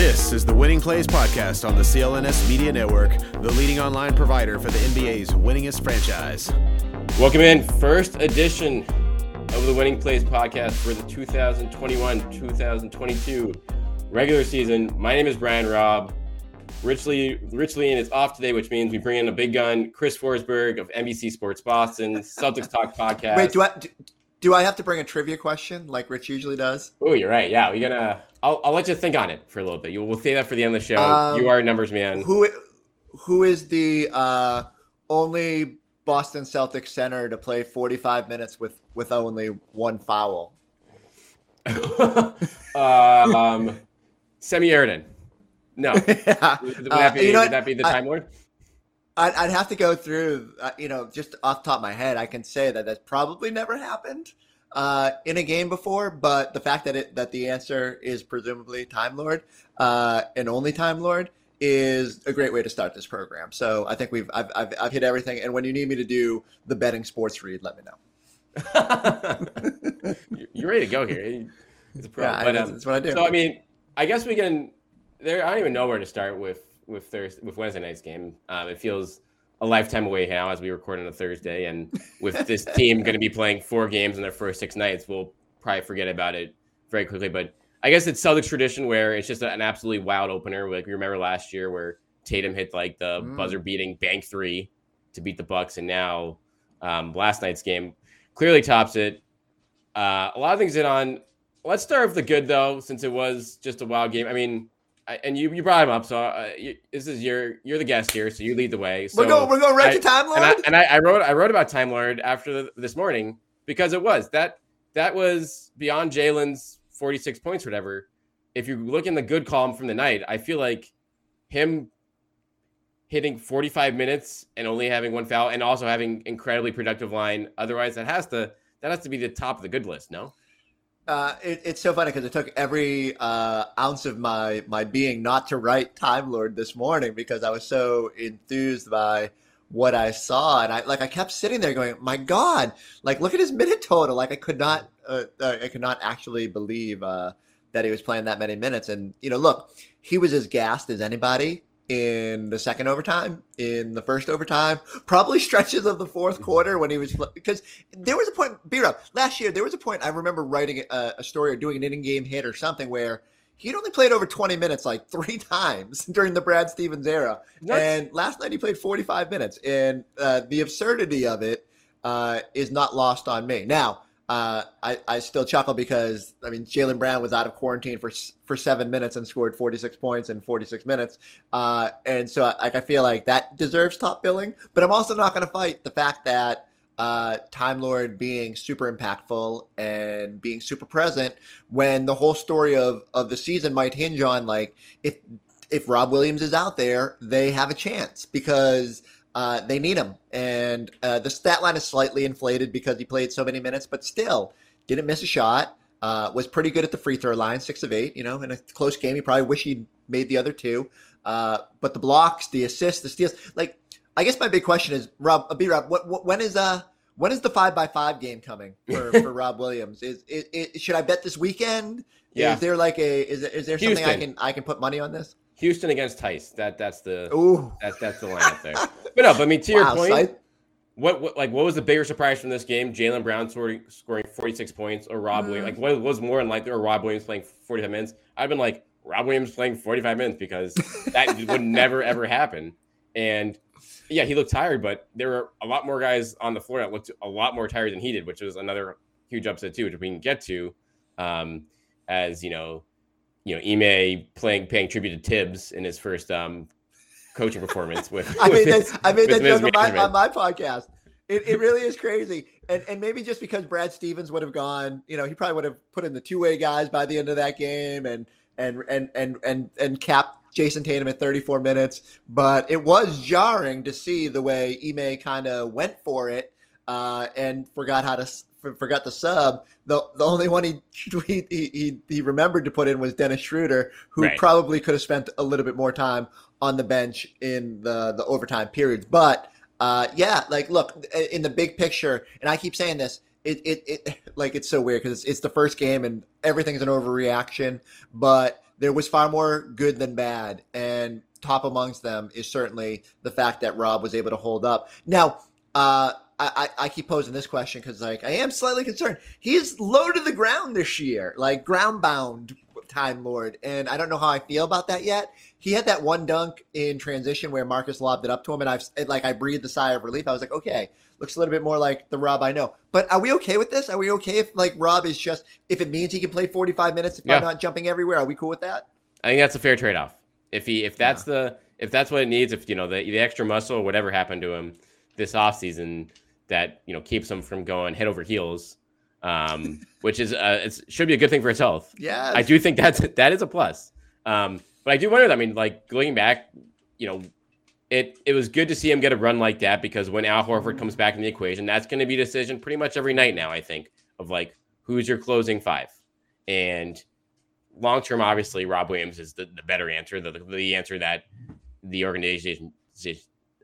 This is the Winning Plays Podcast on the CLNS Media Network, the leading online provider for the NBA's winningest franchise. Welcome in, first edition of the Winning Plays Podcast for the 2021 2022 regular season. My name is Brian Robb. Richly, Richly, and Lean is off today, which means we bring in a big gun, Chris Forsberg of NBC Sports Boston, Celtics Talk Podcast. Wait, do I do, do I have to bring a trivia question like Rich usually does? Oh, you're right. Yeah, we're gonna. I'll, I'll let you think on it for a little bit. You, we'll say that for the end of the show. Um, you are a numbers man. Who who is the uh, only Boston Celtics center to play 45 minutes with with only one foul? um, Semih Erden. No. yeah. Would, that be, Uh, you know would that be the Time Lord? I'd, I'd have to go through, uh, you know, just off the top of my head, I can say that that's probably never happened uh, in a game before. But the fact that it that the answer is presumably Time Lord uh, and only Time Lord is a great way to start this program. So I think we've I've, I've, I've hit everything. And when you need me to do the betting sports read, let me know. You're- ready to go here. It's a pro. Yeah, but, um, that's what I do. So I mean, I guess we can. There, I don't even know where to start with with Thursday with Wednesday night's game. Um, it feels a lifetime away now as we record on a Thursday, and with this team going to be playing four games in their first six nights, we'll probably forget about it very quickly. But I guess it's Celtics tradition where it's just an absolutely wild opener. Like we remember last year where Tatum hit like the Mm. buzzer beating bank three to beat the Bucks, and now um, last night's game clearly tops it. Uh, a lot of things in on. Let's start with the good though, since it was just a wild game. I mean, and you you brought him up, so uh, you, this is your you're the guest here, so you lead the way. So we're going we're going right I- to Time Lord. and I, and I, I wrote I wrote about Time Lord after the, this morning because it was that that was beyond Jaylen's 46 points, or whatever. If you look in the good column from the night, I feel like him hitting 45 minutes and only having one foul, and also having incredibly productive line. Otherwise, that has to that has to be the top of the good list. No, Uh, it, it's so funny because it took every uh, ounce of my my being not to write Time Lord this morning because I was so enthused by what I saw, and I like I kept sitting there going, "My God! Like, look at his minute total! Like, I could not, uh, uh, I could not actually believe uh, that he was playing that many minutes." And you know, look, he was as gassed as anybody in the second overtime, in the first overtime, probably stretches of the fourth quarter when he was because there was a point, beat up last year. There was a point I remember writing a, a story or doing an in-game hit or something where he'd only played over 20 minutes like three times during the Brad Stevens era, Nuts. and last night he played 45 minutes. And uh, the absurdity of it uh, is not lost on me. Now. Uh, I, I still chuckle because I mean Jaylen Brown was out of quarantine for for seven minutes and scored 46 points in 46 minutes, uh, and so like I feel like that deserves top billing. But I'm also not going to fight the fact that uh, Time Lord being super impactful and being super present when the whole story of of the season might hinge on like if if Rob Williams is out there, they have a chance because uh, they need him. And uh, the stat line is slightly inflated because he played so many minutes, but still didn't miss a shot. Uh, was pretty good at the free throw line, six of eight. You know, in a close game, he probably wish he'd made the other two. Uh, but the blocks, the assists, the steals, like I guess my big question is, Rob, uh, B. Rob, what, what, when is uh when is the five by five game coming for, for Rob Williams? Is it, should I bet this weekend? Yeah. Is there like a is is there something I can I can put money on this? Houston against Tice. That that's the Ooh, that's that's the lineup there. But no, but I mean to your point, sight. what, what like what was the bigger surprise from this game? Jaylen Brown scoring scoring 46 points or Rob Mm. Williams? Like what was more unlikely or Rob Williams playing 45 minutes? I've been like Rob Williams playing 45 minutes because that would never ever happen. And yeah, he looked tired, but there were a lot more guys on the floor that looked a lot more tired than he did, which was another huge upset too, which we can get to. Um, as you know, you know, Ime playing paying tribute to Thibs in his first um coaching performance with. I made that I made that joke on my, on my podcast. It, it really is crazy, and and maybe just because Brad Stevens would have gone, you know, he probably would have put in the two way guys by the end of that game, and and and and and and capped Jayson Tatum at 34 minutes. But it was jarring to see the way Ime kind of went for it uh, and forgot how to forgot the sub. The the only one he he he, he remembered to put in was Dennis Schroeder, who Right. probably could have spent a little bit more time on the bench in the the overtime periods. But uh, yeah, like look in the big picture, and I keep saying this. It, it, it like it's so weird because it's, it's the first game and everything's an overreaction. But there was far more good than bad, and top amongst them is certainly the fact that Rob was able to hold up. Now, uh, I, I keep posing this question because like I am slightly concerned. He's low to the ground this year, like ground bound time lord, and I don't know how I feel about that yet. He had that one dunk in transition where Marcus lobbed it up to him, and I've like I breathed a sigh of relief. I was like, okay, looks a little bit more like the Rob I know. But are we okay with this? Are we okay if like Rob is just if it means he can play 45 minutes if yeah. I'm not jumping everywhere? Are we cool with that? I think that's a fair trade off. If he if that's yeah. the if that's what it needs, if you know the the extra muscle, or whatever happened to him this offseason that you know keeps him from going head over heels, um, which is uh, it should be a good thing for his health. Yeah, I do think that's that is a plus. Um, but I do wonder. I mean, like going back, you know, it it was good to see him get a run like that because when Al Horford comes back in the equation, that's going to be a decision pretty much every night now. I think of like who's your closing five, and long term, obviously, Rob Williams is the, the better answer, the, the answer that the organization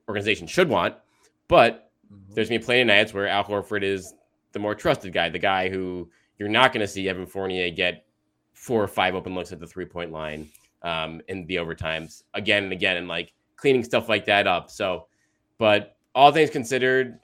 organization should want. But Mm-hmm. There's gonna be plenty of nights where Al Horford is the more trusted guy, the guy who you're not going to see Evan Fournier get four or five open looks at the three point line um, in the overtimes again and again, and like cleaning stuff like that up. So, but all things considered,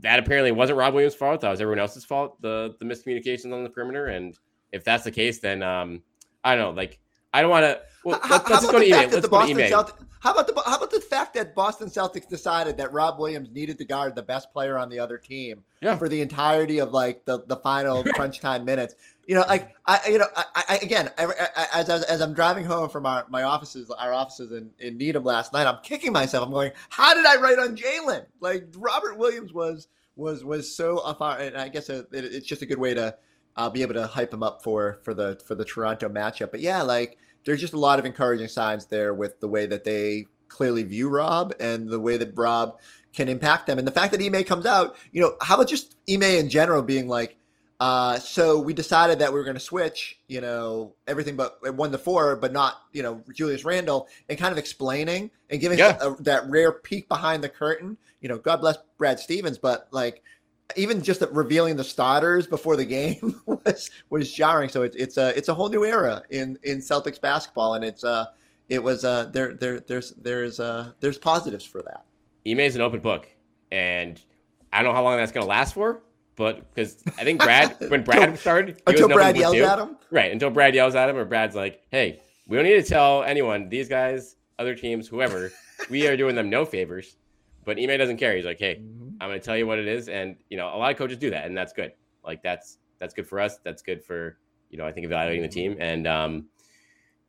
that apparently wasn't Rob Williams' fault. That was everyone else's fault. The the miscommunications on the perimeter, and if that's the case, then um, I don't know. Like I don't want to. Well, let's, let's go to email. Let's go to email. How about the how about the fact that Boston Celtics decided that Rob Williams needed to guard the best player on the other team yeah. for the entirety of like the, the final crunch time minutes? You know, like I, you know, I, I again, I, I, as, as, as I'm driving home from our my offices, our offices in, in Needham last night, I'm kicking myself. I'm going, how did I write on Jaylen? Like Robert Williams was was was so afar, and I guess it, it's just a good way to I'll be able to hype him up for for the for the Toronto matchup. But yeah, like there's just a lot of encouraging signs there with the way that they clearly view Rob and the way that Rob can impact them. And the fact that Ime comes out, you know, how about just Ime in general being like, uh, so we decided that we were going to switch, you know, everything but one to four, but not, you know, Julius Randle, and kind of explaining and giving yeah. a, that rare peek behind the curtain. You know, God bless Brad Stevens, but like even just revealing the starters before the game was was jarring. So it's it's a it's a whole new era in in Celtics basketball, and it's uh it was uh there there there's there's uh there's positives for that. Ime is an open book, and I don't know how long that's going to last for, but because I think Brad when Brad started until Brad yells at him, right? Until Brad yells at him, or Brad's like, "Hey, we don't need to tell anyone these guys, other teams, whoever, we are doing them no favors." But Ime doesn't care. He's like, "Hey." Mm-hmm I'm going to tell you what it is, and you know, a lot of coaches do that, and that's good. Like that's that's good for us. That's good for you know, I think evaluating the team, and um,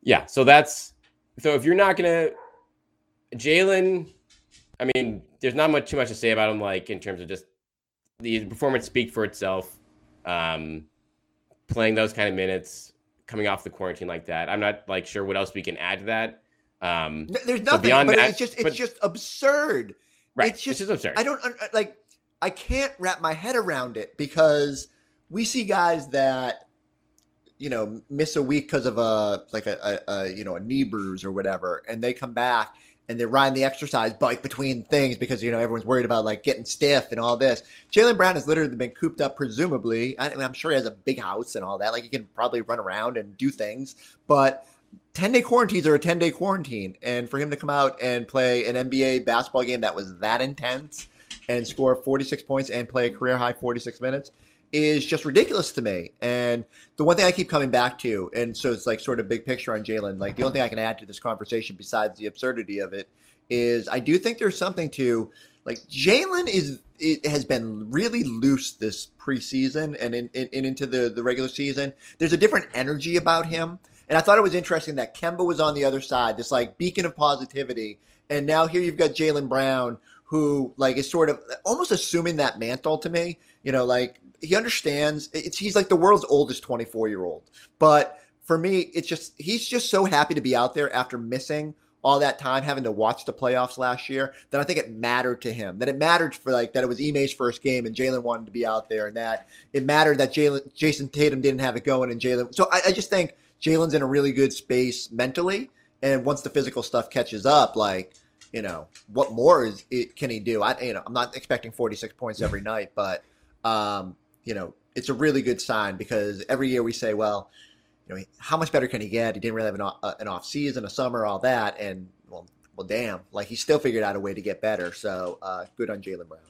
yeah. So that's so if you're not gonna Jaylen, I mean, there's not much too much to say about him, like in terms of just the performance speak for itself. Um, playing those kind of minutes, coming off the quarantine like that. I'm not like sure what else we can add to that. Um, There's nothing, so beyond but that, it's just it's but, just absurd Right. It's just, it's absurd. I don't uh, like. I can't wrap my head around it because we see guys that you know miss a week because of a like a, a, a, you know a knee bruise or whatever, and they come back and they're riding the exercise bike between things because you know everyone's worried about like getting stiff and all this. Jaylen Brown has literally been cooped up, presumably. I mean, I am sure he has a big house and all that. Like he can probably run around and do things, but 10 day quarantines are a 10 day quarantine. And for him to come out and play an NBA basketball game that was that intense and score 46 points and play a career high 46 minutes is just ridiculous to me. And the one thing I keep coming back to, and so it's like sort of big picture on Jaylen, like the only thing I can add to this conversation besides the absurdity of it is I do think there's something to like Jaylen is it has been really loose this preseason and in, in, in, into the, the regular season. There's a different energy about him and I thought it was interesting that Kemba was on the other side, this like beacon of positivity. And now here you've got Jaylen Brown, who like is sort of almost assuming that mantle to me. You know, like he understands. It's he's like the world's oldest 24 year old. But for me, it's just he's just so happy to be out there after missing all that time having to watch the playoffs last year that I think it mattered to him. That it mattered for like that it was Ime's first game and Jaylen wanted to be out there, and that it mattered that Jaylen Jayson Tatum didn't have it going and Jaylen. So I, I just think Jaylen's in a really good space mentally, and once the physical stuff catches up, like you know, what more is it, can he do? I you know, I'm not expecting 46 points every night, but um, you know, it's a really good sign because every year we say, well, you know, how much better can he get? He didn't really have an, off, uh, an off season, a summer, all that, and well, well, damn, like he still figured out a way to get better. So uh, good on Jaylen Brown.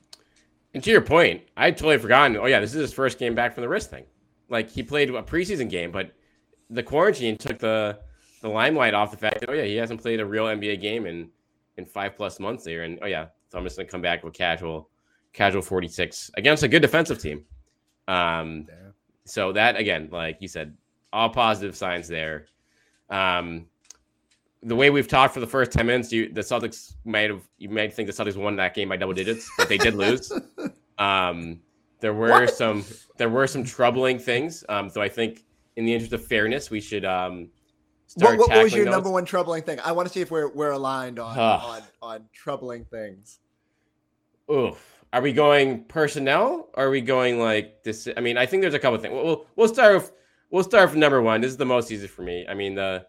And to your point, I had totally forgotten. Oh yeah, this is his first game back from the wrist thing. Like he played a preseason game, but the quarantine took the the limelight off the fact that oh yeah, he hasn't played a real NBA game in in five plus months there. And oh yeah, so I'm just gonna come back with casual casual 46 against a good defensive team. Um, yeah. so that again, like you said, all positive signs there. Um, the way we've talked for the first 10 minutes, you the Celtics might have you might think the Celtics won that game by double digits, but they did lose. Um, there were what? some there were some troubling things. Um, so I think in the interest of fairness, we should um what, what, was your those. number one troubling thing? I want to see if we're we're aligned on on, on troubling things. Oof. Are we going personnel? are we going like this? I mean, I think there's a couple things. We'll we'll start with we'll start with number one. This is the most easy for me. I mean the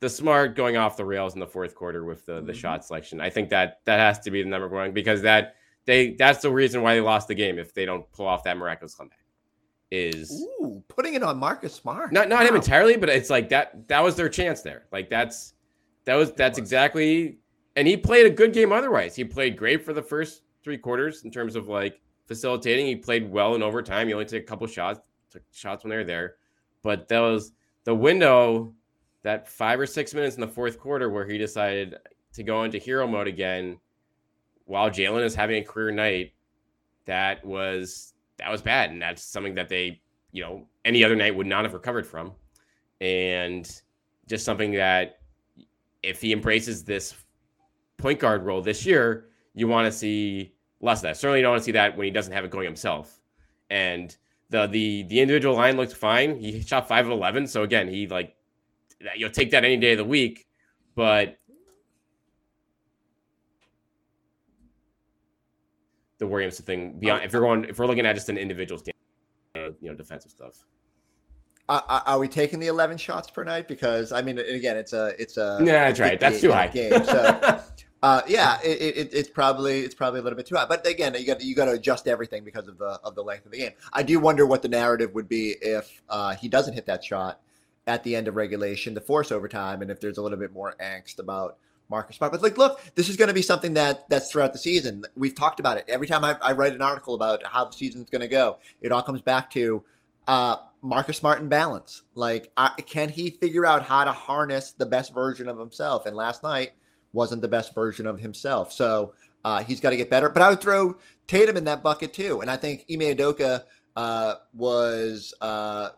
the smart going off the rails in the fourth quarter with the the mm-hmm. shot selection. I think that that has to be the number one because that they that's the reason why they lost the game if they don't pull off that miraculous comeback is Ooh, putting it on Marcus Smart. Not not wow. him entirely, but it's like that that was their chance there. Like that's that was that's exactly and he played a good game otherwise. He played great for the first three quarters in terms of like facilitating. He played well in overtime. He only took a couple shots, took shots when they were there. But that was the window that five or six minutes in the fourth quarter where he decided to go into hero mode again while Jaylen is having a career night. That was that was bad, and that's something that they, you know, any other night would not have recovered from, and just something that if he embraces this point guard role this year, you want to see less of that. Certainly, you don't want to see that when he doesn't have it going himself. And the the the individual line looked fine. He shot five of eleven, so again, he like you'll take that any day of the week. But the Williamson thing beyond if you're going if we're looking at just an individual standard, you know, defensive stuff. Uh, are we taking the 11 shots per night? Because I mean, again, it's a it's a yeah, that's right. That's too high. Game, so uh, yeah, it, it, it's probably it's probably a little bit too high. But again, you got you got to adjust everything because of the of the length of the game. I do wonder what the narrative would be if uh, he doesn't hit that shot at the end of regulation to force overtime, and if there's a little bit more angst about Marcus Smart. But like, look, this is going to be something that that's throughout the season. We've talked about it every time I, I write an article about how the season's going to go. It all comes back to uh, Marcus Smart and balance. Like, uh, can he figure out how to harness the best version of himself? And last night wasn't the best version of himself. So uh, he's got to get better. But I would throw Tatum in that bucket too. And I think Ime Udoka uh, was, uh,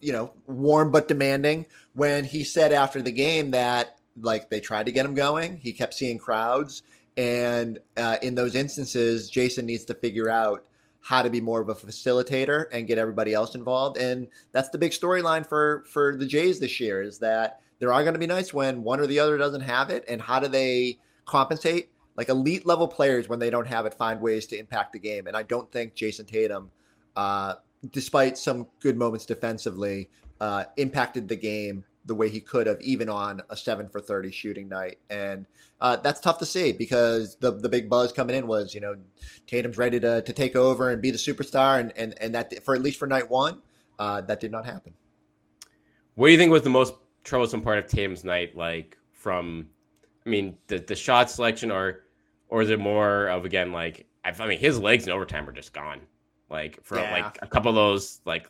you know, warm but demanding when he said after the game that like they tried to get him going. He kept seeing crowds, and uh, in those instances, Jayson needs to figure out how to be more of a facilitator and get everybody else involved. And that's the big storyline for for the Jays this year is that there are going to be nights when one or the other doesn't have it, and how do they compensate? Like elite level players, when they don't have it, find ways to impact the game. And I don't think Jayson Tatum, uh, despite some good moments defensively, uh, impacted the game the way he could have, even on a seven for 30 shooting night. And uh, that's tough to see because the, the big buzz coming in was, you know, Tatum's ready to, to take over and be the superstar. And, and, and that, for at least for night one, uh, that did not happen. What do you think was the most troublesome part of Tatum's night? Like from, I mean, the, the shot selection or, or is it more of, again, like, I mean, his legs in overtime are just gone. Like, for yeah. like a couple of those, like,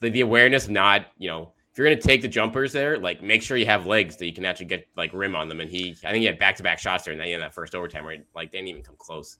the, the awareness of not, you know, if you're going to take the jumpers there, like make sure you have legs that you can actually get like rim on them. And he, I think he had back to back shots there in that, in that first overtime where like they didn't even come close.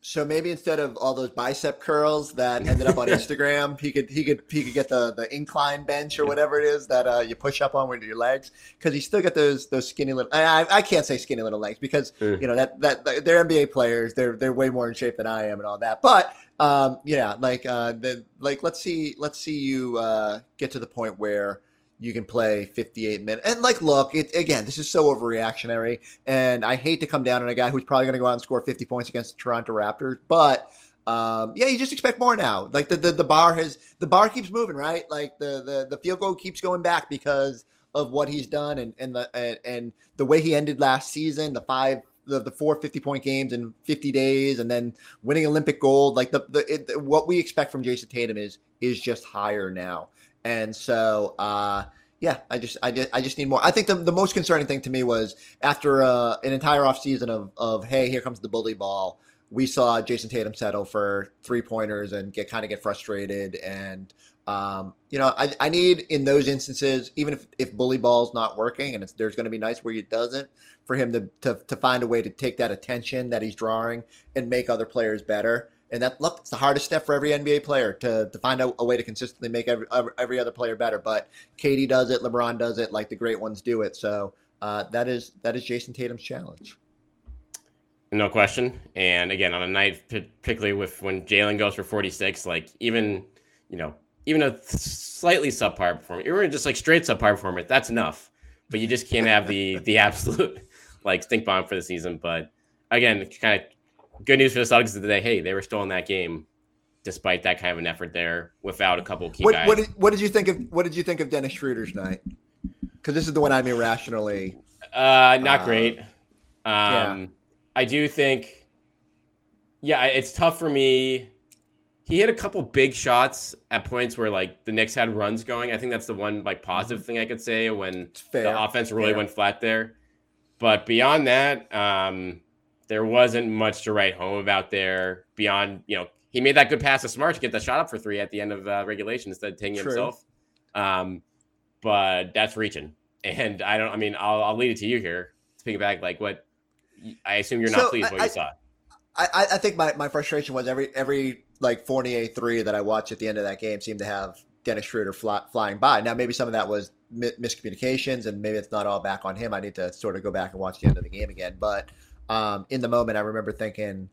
So maybe instead of all those bicep curls that ended up on Instagram, he could he could he could get the the incline bench or whatever it is that uh, you push up on with your legs because he still got those those skinny little. I, I can't say skinny little legs because mm. you know that that they're NBA players. They're they're way more in shape than I am and all that. But um, yeah, like uh, the like let's see let's see you uh, get to the point where you can play 58 minutes. And like, look, it, again, this is so overreactionary, and I hate to come down on a guy who's probably going to go out and score 50 points against the Toronto Raptors, but um, yeah, you just expect more now. Like the, the the bar has the bar keeps moving, right? Like the the the field goal keeps going back because of what he's done and and the and, and the way he ended last season, the five the, the four 50 point games in 50 days and then winning Olympic gold. Like the, the it, what we expect from Jayson Tatum is is just higher now. And so uh yeah, I just I just I just need more. I think the, the most concerning thing to me was after uh, an entire offseason of of hey, here comes the bully ball. We saw Jayson Tatum settle for three pointers and get kind of get frustrated and um, you know, I, I need in those instances, even if, if bully ball's not working and it's, there's going to be nights where it doesn't, for him to, to, to find a way to take that attention that he's drawing and make other players better. And that look, it's the hardest step for every NBA player to, to find a, a way to consistently make every, every other player better. But KD does it, LeBron does it, like the great ones do it. So uh, that is that is Jayson Tatum's challenge. No question. And again, on a night particularly with when Jaylen goes for 46, like even you know even a slightly subpar performance, even just like straight subpar performance, that's enough. But you just can't have the the absolute like stink bomb for the season. But again, kind of good news for the Celtics today. Hey, they were still in that game despite that kind of an effort there without a couple key what, guys. What did, what did you think of what did you think of Dennis Schroeder's night? Because this is the one I'm irrationally. Uh, not uh, great. Um, yeah. I do think, yeah, it's tough for me he hit a couple big shots at points where like the Knicks had runs going. I think that's the one like positive mm-hmm. thing I could say when the offense really Fair. went flat there. But beyond that, um, there wasn't much to write home about there. Beyond, you know, he made that good pass to Smart to get the shot up for three at the end of uh, regulation instead of taking himself. Um, but that's reaching. And I don't. I mean, I'll, I'll lead it to you here. To Speaking back, like what I assume you're not so pleased I, what you saw. I, I think my, my frustration was every every like Fournier three that I watched at the end of that game seemed to have Dennis Schroeder fly, flying by. Now maybe some of that was miscommunications, and maybe it's not all back on him. I need to sort of go back and watch the end of the game again. But um, in the moment, I remember thinking,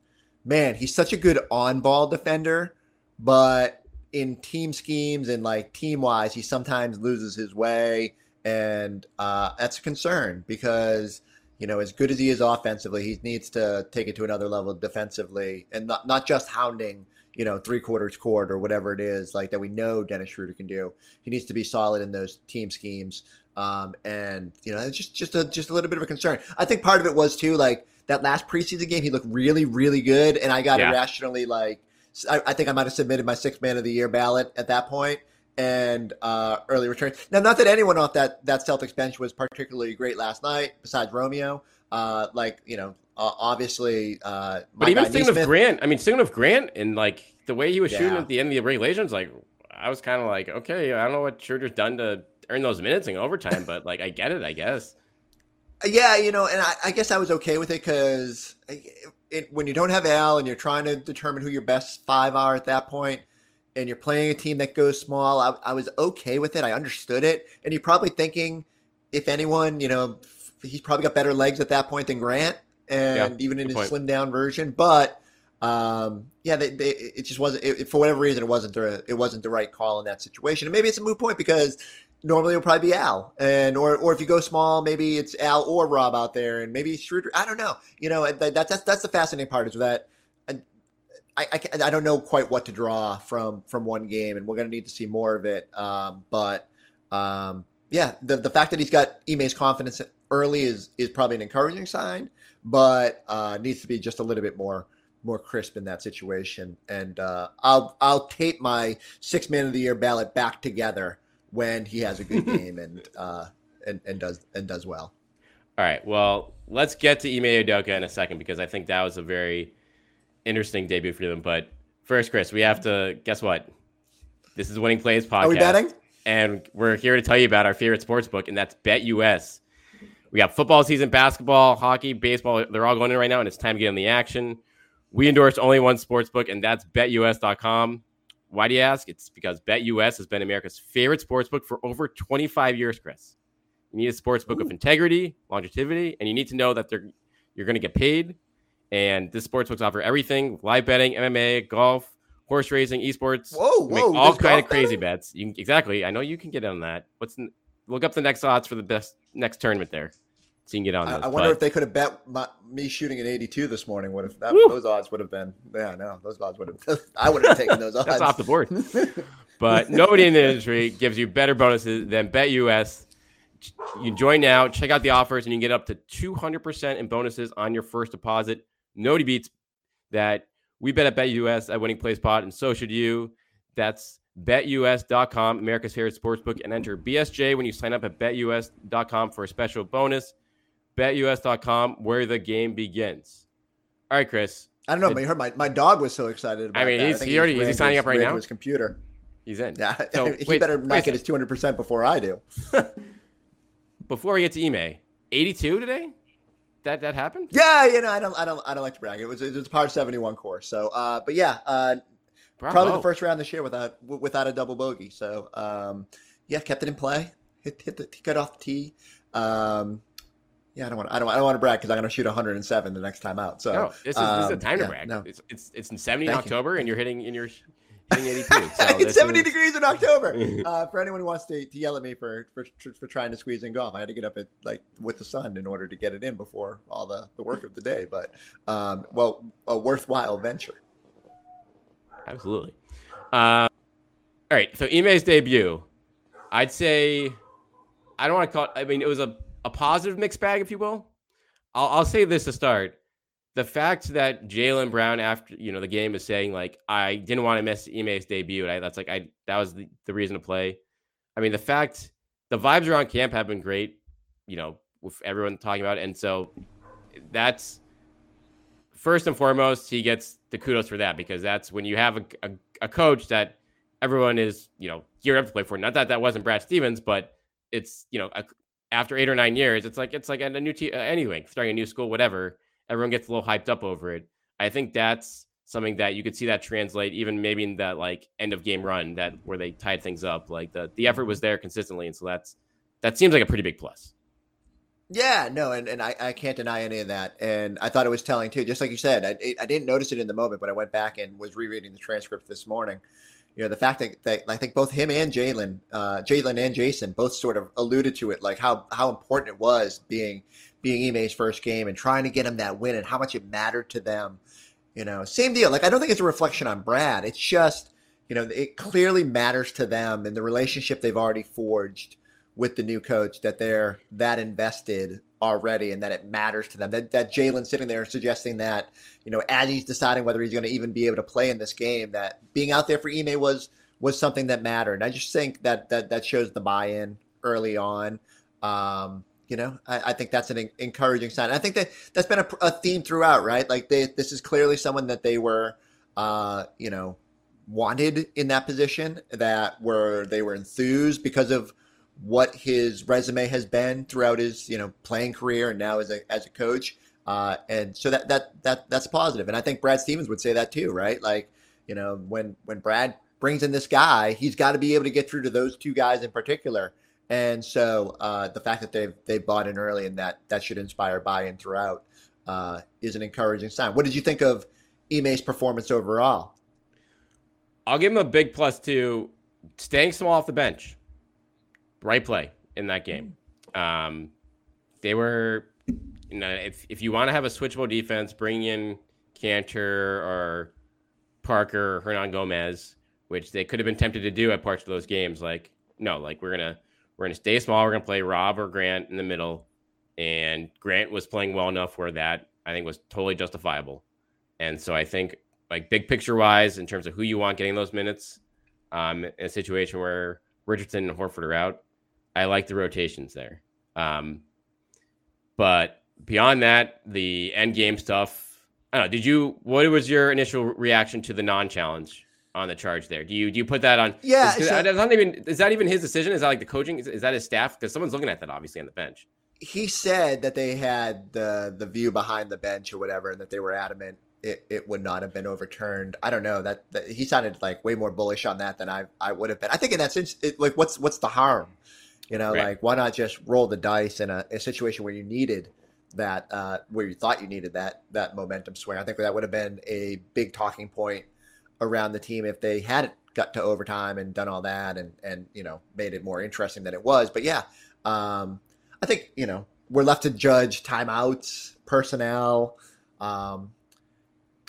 man, he's such a good on ball defender, but in team schemes and like team wise, he sometimes loses his way, and uh, that's a concern because you know, as good as he is offensively, he needs to take it to another level defensively and not, not just hounding, you know, three quarters court or whatever it is like that we know Dennis Schroeder can do. He needs to be solid in those team schemes. Um, and you know, it's just just a just a little bit of a concern. I think part of it was too like that last preseason game. He looked really really good, and I got yeah. irrationally like I, I think I might have submitted my sixth man of the year ballot at that point and uh, early returns. Now, not that anyone off that that Celtics bench was particularly great last night, besides Romeo. Uh, like you know, uh, obviously. Uh, but even thinking of Grant, I mean, thinking of Grant and like the way he was yeah. shooting at the end of the regulations, like I was kind of like, okay, I don't know what Schroeder's done to earn those minutes in overtime, but like I get it, I guess. Yeah, you know, and I, I guess I was okay with it because when you don't have Al and you're trying to determine who your best five are at that point, and you're playing a team that goes small, I, I, was okay with it. I understood it. And you're probably thinking, if anyone, you know, he's probably got better legs at that point than Grant, and yeah, even in his point. slim down version. But um, yeah, they, they, it just wasn't. It, for whatever reason, it wasn't the it wasn't the right call in that situation. And maybe it's a moot point because normally it'll probably be Al, and or or if you go small, maybe it's Al or Rob out there, and maybe Schroeder. I don't know. You know, that, that's that's the fascinating part is that I, I, I, don't know quite what to draw from from one game, and we're going to need to see more of it. Um, but um, yeah, the the fact that he's got Ime's confidence early is is probably an encouraging sign, but uh, needs to be just a little bit more more crisp in that situation. And uh, I'll I'll tape my six man of the year ballot back together when he has a good game and uh, and and does and does well. All right. Well, let's get to Ime Udoka in a second because I think that was a very interesting debut for them. But first, Chris, we have to guess what? This is Winning Plays podcast. Are we betting? And we're here to tell you about our favorite sports book, and that's BetUS. We got football season, basketball, hockey, baseball. They're all going in right now, and it's time to get in the action. We endorse only one sports book, and that's betus.com. Why do you ask? It's because BetUS has been America's favorite sports book for over 25 years, Chris. You need a sports book Ooh. of integrity, longevity, and you need to know that they're you're going to get paid and this sportsbooks offer everything: live betting, MMA, golf, horse racing, esports. Whoa, whoa! all kind of crazy betting? bets. You can, exactly. I know you can get in on that. What's look up the next odds for the best next tournament there, so you can get on. Those. I, I wonder but, if they could have bet my, me shooting an 82 this morning. What if that, those odds would have been? Yeah, no, those odds would have. I would have taken those odds. That's off the board. but nobody in the industry gives you better bonuses than BetUS. You join now, check out the offers, and you can get up to 200% in bonuses on your first deposit. Nobody beats that. We bet at BetUS at Winning Plays Pod, and so should you. That's betus.com, America's favorite sportsbook, and enter BSJ when you sign up at betus.com for a special bonus. betus.com, where the game begins. All right, Chris. I don't know. but you heard my, my dog was so excited about I mean, that. he's, think he already is he signing his- up right now? His computer. He's in. Yeah, So, he wait, better not get his two hundred percent before I do. Before we get to Ime, 82 today? That that happened? Yeah, you know, I don't, I don't, I don't like to brag. It was, it was a par seventy one course. So, uh, but yeah, uh, probably the first round this year without without a double bogey. So, um, yeah, kept it in play. Hit hit the cut off the tee. Um, yeah, I don't want, I don't, I don't want to brag because I'm going to shoot 107 the next time out. So, No, this is, this is a um, time to yeah, brag. no. It's, it's it's in 70 in Thank you. October, and you're hitting and you're hitting 82. So it's this 70 is- degrees in October. Uh, for anyone who wants to, to yell at me for, for for trying to squeeze in golf, I had to get up at like with the sun in order to get it in before all the, the work of the day. But um, well, a worthwhile venture. Absolutely. Uh, all right. So Ime's debut, I'd say, I don't want to call it, I mean, it was a, a positive mixed bag, if you will. I'll, I'll say this to start. The fact that Jaylen Brown, after, you know, the game is saying, like, I didn't want to miss Ime's debut. I, that's like, I, that was the, the reason to play. I mean, the fact, the vibes around camp have been great, you know, with everyone talking about it. And so that's, first and foremost, he gets the kudos for that because that's when you have a, a, a coach that everyone is, you know, geared up to play for. Not that that wasn't Brad Stevens, but it's, you know, a, after eight or nine years, it's like it's like a new team. Uh, anyway, starting a new school, whatever. Everyone gets a little hyped up over it. I think that's something that you could see that translate even maybe in that like end of game run that where they tied things up. Like the the effort was there consistently, and so that's that seems like a pretty big plus. Yeah, no, and, and I, I can't deny any of that. And I thought it was telling too. Just like you said, I, I didn't notice it in the moment, but I went back and was rereading the transcript this morning. You know, the fact that, that I think both him and Jaylen, uh, Jaylen and Jayson, both sort of alluded to it, like how how important it was being being Ime's first game and trying to get him that win, and how much it mattered to them. You know, same deal. Like I don't think it's a reflection on Brad. It's just you know it clearly matters to them and the relationship they've already forged with the new coach that they're that invested already and that it matters to them. That that Jaylen sitting there suggesting that, you know, as he's deciding whether he's going to even be able to play in this game, that being out there for Ime was was something that mattered. I just think that that that shows the buy-in early on. Um, you know, I, I think that's an en- encouraging sign. I think that that's been a, a theme throughout, right? Like they, this is clearly someone that they were, uh, you know, wanted in that position. That were they were enthused because of what his resume has been throughout his you know playing career and now as a as a coach. Uh, and so that that that that's positive. And I think Brad Stevens would say that too, right? Like you know when when Brad brings in this guy, he's got to be able to get through to those two guys in particular. And so uh, the fact that they've they bought in early and that that should inspire buy-in throughout uh, is an encouraging sign. What did you think of Ime's performance overall? I'll give him a big plus to staying small off the bench. Right play in that game. Um, they were, you know, if if you want to have a switchable defense, bring in Kanter or Parker or Hernangomez, which they could have been tempted to do at parts of those games. Like, no, like we're gonna we're gonna stay small. We're gonna play Rob or Grant in the middle, and Grant was playing well enough where that I think was totally justifiable. And so I think like big picture wise, in terms of who you want getting those minutes, um, in a situation where Richardson and Horford are out, I like the rotations there. Um, but beyond that, the end game stuff. I don't know. Did you? What was your initial reaction to the non-challenge on the charge there? Do you do you put that on? Yeah, is, so- not even. Is that even his decision? Is that like the coaching? Is, is that his staff? Because someone's looking at that obviously on the bench. he said that they had the the view behind the bench or whatever, and that they were adamant it, it would not have been overturned. I don't know that, that he sounded like way more bullish on that than I I would have been. I think in that sense, it, like what's what's the harm? You know, Right. like why not just roll the dice in a, a situation where you needed that uh, where you thought you needed that that momentum swing. I think that would have been a big talking point around the team if they had got to overtime and done all that and and you know made it more interesting than it was. But yeah, um, I think you know we're left to judge timeouts, personnel, um,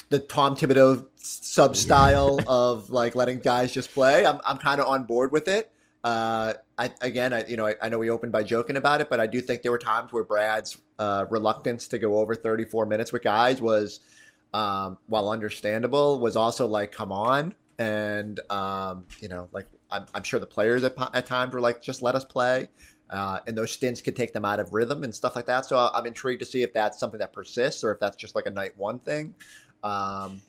the Tom Thibodeau sub style of like letting guys just play. I'm I'm kind of on board with it. Uh, I again, I you know I, I know we opened by joking about it, but I do think there were times where Brad's uh, reluctance to go over 34 minutes with guys was, um, while understandable, was also like, come on. and um, you know, like I'm, I'm sure the players at, at times were like, just let us play. Uh, and those stints could take them out of rhythm and stuff like that. So I'm intrigued to see if that's something that persists or if that's just like a night one thing. Um,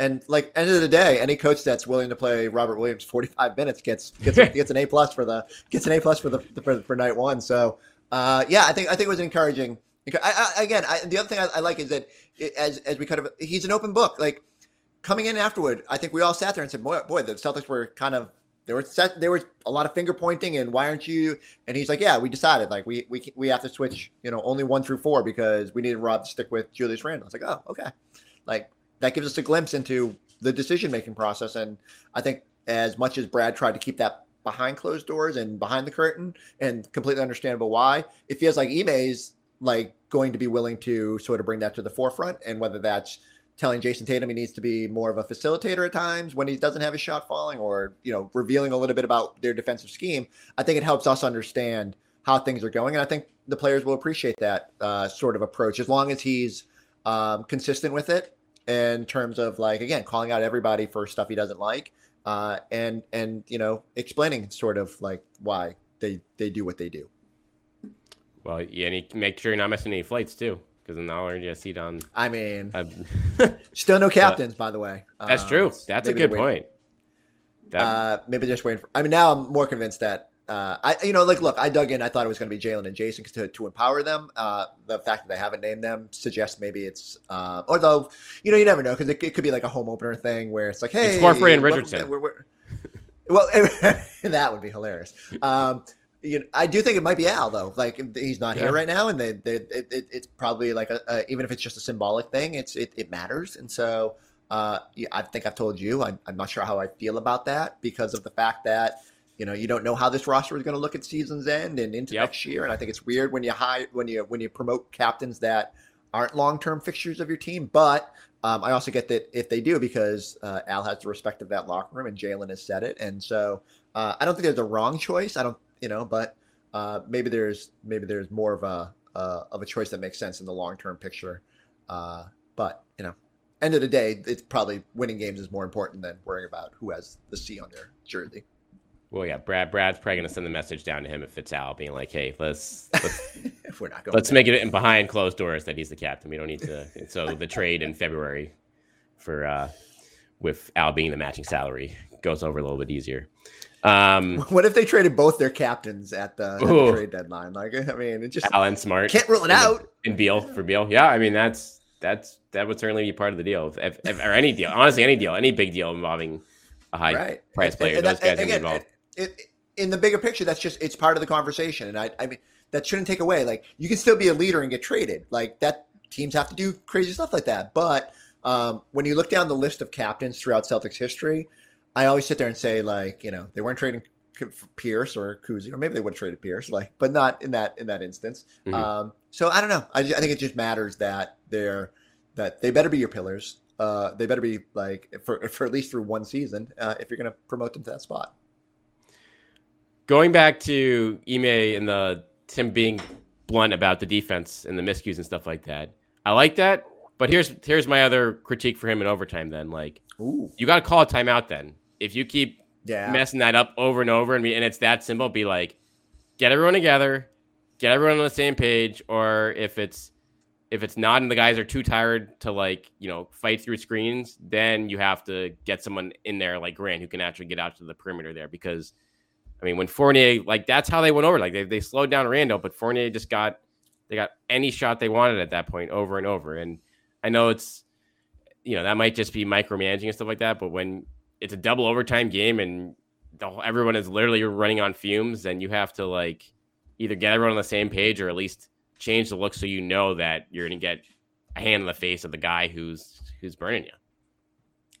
and like end of the day, any coach that's willing to play Robert Williams 45 minutes gets gets, gets an A plus for the gets an A plus for the for, for night one. So uh, yeah, I think I think it was encouraging. I, I, again, I, the other thing I, I, like is that it, as as we kind of he's an open book. Like coming in afterward, I think we all sat there and said, "Boy, boy, the Celtics were kind of there was set, there was a lot of finger pointing and why aren't you?" And he's like, "Yeah, we decided like we we we have to switch, you know, only one through four because we needed Rob to stick with Julius Randle." I was like, "Oh, okay." Like that gives us a glimpse into the decision making process, and I think as much as Brad tried to keep that behind closed doors and behind the curtain, and completely understandable why, it feels like Ime's like going to be willing to sort of bring that to the forefront, and whether that's telling Jayson Tatum he needs to be more of a facilitator at times when he doesn't have his shot falling, or you know, revealing a little bit about their defensive scheme. I think it helps us understand how things are going, and I think the players will appreciate that uh, sort of approach as long as he's um, consistent with it in terms of like again calling out everybody for stuff he doesn't like, uh, and and you know explaining sort of like why they they do what they do. Well, yeah, and you make sure you're not missing any flights too, because then I'll already a seat on. I mean, still no captains, by the way. That's um, true. That's a good point. That... Uh, maybe just waiting for. I mean, now I'm more convinced that uh, I you know like look, I dug in. I thought it was going to be Jaylen and Jayson to to empower them. Uh, the fact that they haven't named them suggests maybe it's. Uh, although you know you never know because it, it, could be like a home opener thing where it's like hey, it's Horford and Richardson. We're, we're, well, that would be hilarious. Um, you know, I do think it might be Al though. Like he's not yeah. here right now, and they, they it, it, it's probably like a, a, even if it's just a symbolic thing, it's it, it matters. And so uh, I think I've told you I'm, I'm not sure how I feel about that because of the fact that you know, you don't know how this roster is going to look at season's end and into yep. next year. And I think it's weird when you hire when you when you promote captains that aren't long term fixtures of your team. But um, I also get that if they do, because uh, Al has the respect of that locker room and Jaylen has said it, and so uh, I don't think there's a wrong choice. I don't, you know, but uh, maybe there's maybe there's more of a uh, of a choice that makes sense in the long term picture. Uh, but you know, end of the day, it's probably winning games is more important than worrying about who has the C on their jersey. Well, yeah, Brad. Brad's probably gonna send the message down to him if it's Al, being like, "Hey, let's let's if we're not going let's make it in behind closed doors that he's the captain. We don't need to." so the trade in February for uh with Al being the matching salary goes over a little bit easier. Um, what if they traded both their captains at the, at the trade deadline? Like, I mean, it just Allen Smart can't rule it out. And Beal for Beal, yeah. I mean, that's that's that would certainly be part of the deal, if, if, or any deal. Honestly, any deal, any big deal involving a high right. price player. And, and those that, guys again, involved it, in the bigger picture, that's just it's part of the conversation, and I, I mean that shouldn't take away. Like you can still be a leader and get traded. Like that, teams have to do crazy stuff like that. But um, when you look down the list of captains throughout Celtics history, I always sit there and say like, you know, they weren't trading Pierce or Cousy, or maybe they would have traded Pierce, like, but not in that in that instance. Mm-hmm. Um, so I don't know. I, I think it just matters that they're that they better be your pillars. Uh, they better be like for for at least through one season uh, if you're going to promote them to that spot going back to Ime and the Tim being blunt about the defense and the miscues and stuff like that. I like that, but here's here's my other critique for him in overtime. Then, like, Ooh. you got to call a timeout. Then, if you keep yeah. messing that up over and over, and, and it's that simple, be like, get everyone together, get everyone on the same page, or if it's if it's not and the guys are too tired to like you know fight through screens, then you have to get someone in there like Grant who can actually get out to the perimeter there because I mean, when Fournier, like that's how they went over. Like they, they slowed down Randle, but Fournier just got they got any shot they wanted at that point over and over. And I know it's you know that might just be micromanaging and stuff like that, but when it's a double overtime game and the, everyone is literally running on fumes, then you have to like either get everyone on the same page or at least change the look so you know that you're going to get a hand in the face of the guy who's who's burning you.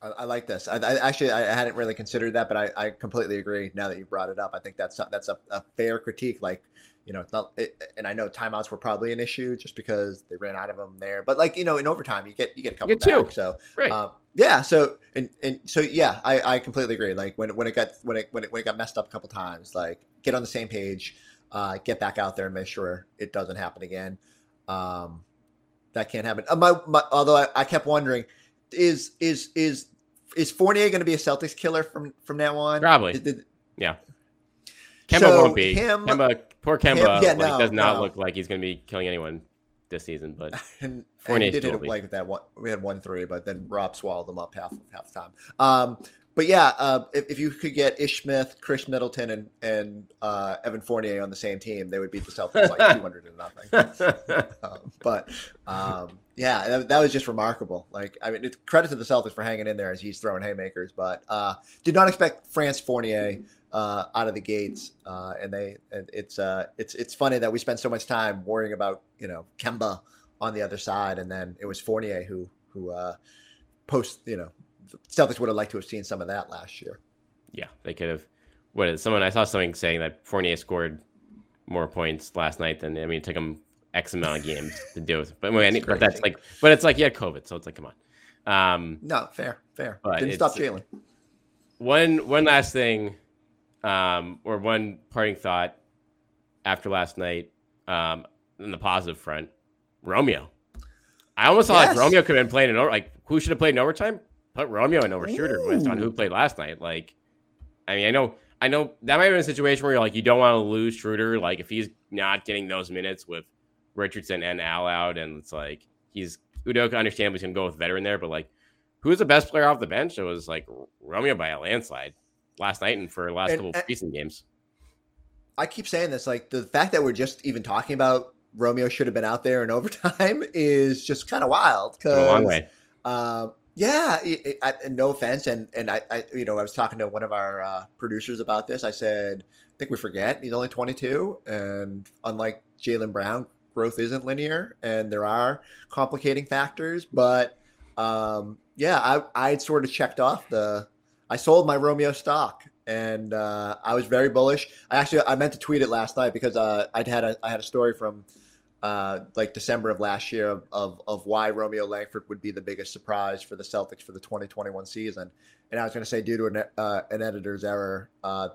I, I like this. I, I, actually I hadn't really considered that, but I, I completely agree. Now that you brought it up, I think that's that's a, a fair critique. Like you know, it's not. It, and I know timeouts were probably an issue just because they ran out of them there. But like you know, in overtime, you get you get a couple get back. So right. Um, yeah. So and and so yeah, I, I completely agree. Like when when it got when it when it when it got messed up a couple times, like get on the same page, uh, get back out there and make sure it doesn't happen again. Um, that can't happen. Uh, my, my, although I, I kept wondering, is is is is Fournier going to be a Celtics killer from from now on? Probably. Did- did- Yeah. Kemba So, won't be. him- Kemba, poor Kemba, him- yeah, like, no, does not no. look like he's going to be killing anyone this season. But and, and Fournier he did still hit will a be. like that one. We had one three, but then Rob swallowed them up half half the time. Um, but yeah, uh, if, if you could get Ish Smith, Khris Middleton, and and uh, Evan Fournier on the same team, they would beat the Celtics like two hundred to nothing. Um, but um, yeah, that, that was just remarkable. Like, I mean, it's credit to the Celtics for hanging in there as he's throwing haymakers. But uh, did not expect France Fournier uh, out of the gates, uh, and they and it's uh, it's it's funny that we spent so much time worrying about you know Kemba on the other side, and then it was Fournier who who uh, post you know Celtics would have liked to have seen some of that last year. yeah, they could have. What is someone? I saw something saying that Fournier scored more points last night than I mean, it took him X amount of games to do it. But, That's but that's like, but it's like yeah, COVID, so it's like, come on. Um, No, fair, fair. Didn't stop Jaylen. one one last thing, um, or one parting thought after last night, um, in the positive front, Romeo. I almost thought Yes. like Romeo could have been playing in over like who should have played in overtime? Put Romeo in over Schroeder based on who played last night. Like, I mean, I know, I know that might have been a situation where you're like you don't want to lose Schroeder. Like if he's not getting those minutes with Richardson and Al out, and it's like he's Udoka understandably is gonna go with veteran there, but like who's the best player off the bench? It was like Romeo by a landslide last night and for the last And- couple of and- preseason games. I keep saying this, like the fact that we're just even talking about Romeo should have been out there in overtime is just kind of wild. Come a long Because way. Um, yeah, it, it, I, no offense, and and I, I, you know, I was talking to one of our uh, producers about this. I said, I think we forget he's only 22, and unlike Jaylen Brown, growth isn't linear, and there are complicating factors. But um, yeah, I I sort of checked off the. I sold my Romeo stock, and uh, I was very bullish. I actually I meant to tweet it last night because uh, I'd had a I had a story from uh, like December of last year of, of, of why Romeo Langford would be the biggest surprise for the Celtics for the 2021 season. And I was going to say, due to an, uh, an editor's error, uh,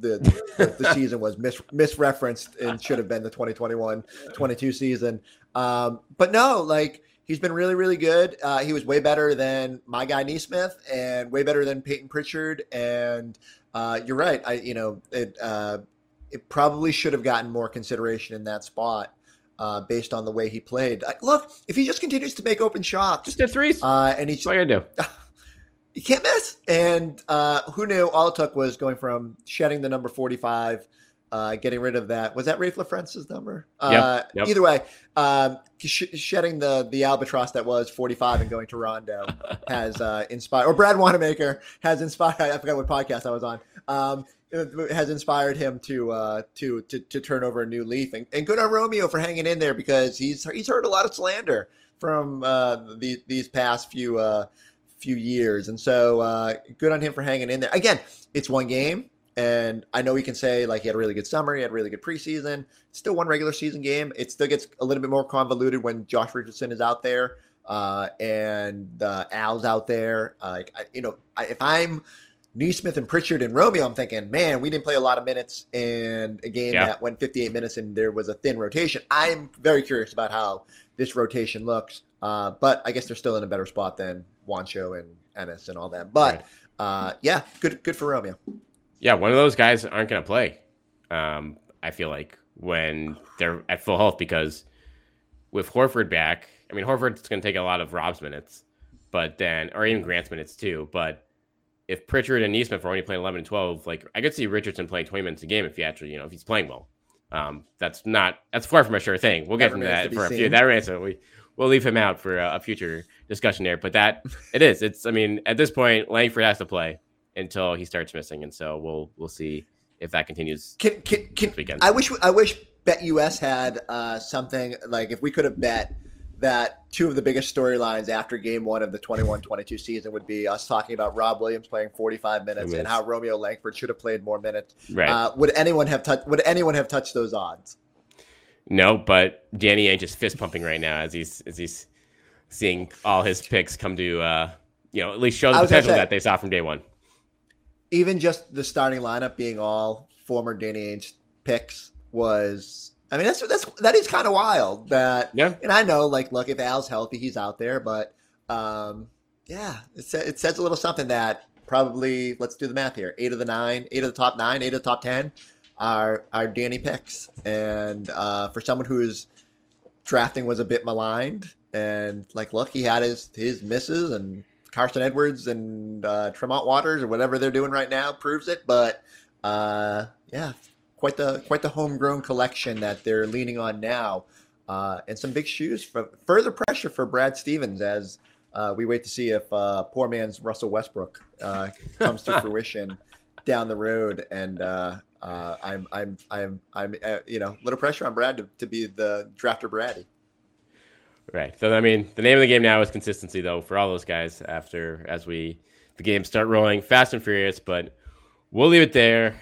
the, the, the season was mis- misreferenced and should have been the 2021 22 season. Um, but no, like he's been really, really good. Uh, he was way better than my guy Nesmith and way better than Payton Pritchard. And uh, you're right. I, you know, it, uh, it probably should have gotten more consideration in that spot uh, based on the way he played. Like, look, if he just continues to make open shots, Just did threes. uh, and he's you gotta do. you can't miss. And uh, who knew? All it took was going from shedding the number forty-five, uh, getting rid of that. Was that Raef LaFrentz's number? Uh, yep. Either way, um, sh- shedding the the albatross that was forty-five and going to Rondo has uh, inspired, or Brad Wanamaker has inspired. I forgot what podcast I was on. Um, has inspired him to uh, to, to to turn over a new leaf, and, and good on Romeo for hanging in there because he's he's heard a lot of slander from uh, the, these past few uh, few years, and so uh, good on him for hanging in there. Again, it's one game, and I know we can say like he had a really good summer, he had a really good preseason. Still one regular season game. It still gets a little bit more convoluted when Josh Richardson is out there uh, and uh, Al's out there. Uh, like I, you know, I, if I'm Nesmith and Pritchard and Romeo, I'm thinking, man, we didn't play a lot of minutes in a game Yeah. that went 58 minutes and there was a thin rotation. I'm very curious about how this rotation looks. Uh, but I guess they're still in a better spot than Juancho and Enes and all that. But uh, yeah, good good for Romeo. Yeah, one of those guys aren't going to play. Um, I feel like when they're at full health because with Horford back, I mean Horford's going to take a lot of Rob's minutes, but then or even Grant's minutes too. But if Pritchard and Nesmith are only playing 11 and 12, like I could see Richardson playing 20 minutes a game if he actually, you know, if he's playing well. Um, that's not that's far from a sure thing. We'll get That into that for a few. That remains we we'll leave him out for a, a future discussion there. But that it is. It's I mean at this point Langford has to play until he starts missing, and so we'll we'll see if that continues. Can can, can weekend. I wish I wish BetUS had uh, something like if we could have bet that two of the biggest storylines after game one of the 21-22 season would be us talking about Rob Williams playing 45 minutes and how Romeo Langford should have played more minutes. Right? Uh, would anyone have touched would anyone have touched those odds? no, but Danny Ainge is fist pumping right now as he's as he's seeing all his picks come to uh, you know at least show the I was gonna potential say- that they saw from day one. Even just the starting lineup being all former Danny Ainge picks was I mean that's that's that is kind of wild that Yeah. and I know like look if Al's healthy he's out there but um yeah, it, sa- it says a little something that probably let's do the math here. Eight of the nine, eight of the top nine, eight of the top ten are are Danny picks, and uh, for someone whose drafting was a bit maligned, and like, look, he had his his misses, and Carson Edwards and uh, Tremont Waters or whatever they're doing right now proves it. But uh, yeah, quite the quite the homegrown collection that they're leaning on now, uh, and some big shoes for further pressure for Brad Stevens as uh, we wait to see if uh, poor man's Russell Westbrook uh, comes to fruition down the road. And uh, uh, I'm I'm I'm I'm uh, you know a little pressure on Brad to, to be the drafter Braddy. Right. So I mean, the name of the game now is consistency, though, for all those guys. After as we the games start rolling fast and furious, but we'll leave it there.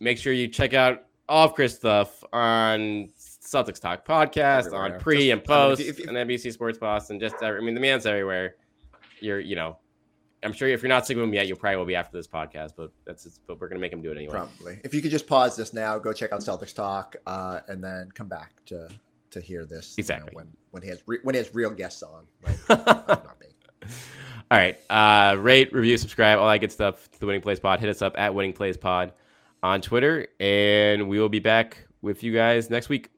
Make sure you check out all of Chris stuff on Celtics Talk podcast, Everywhere. on pre Just- and I mean, post, if- if- and NBC Sports Boston. Just I mean, the man's everywhere. You're, you know, I'm sure if you're not sick of him yet, you probably will be after this podcast. But that's it. but we're gonna make him do it anyway. Probably. If you could just pause this now, go check out Celtics Talk, uh, and then come back to to hear this. you know, Exactly. when when he has re- when he has real guests on. Right? All right. Uh, rate, review, subscribe, all that good stuff to the Winning Plays Pod. Hit us up at Winning Plays Pod on Twitter, and we will be back with you guys next week.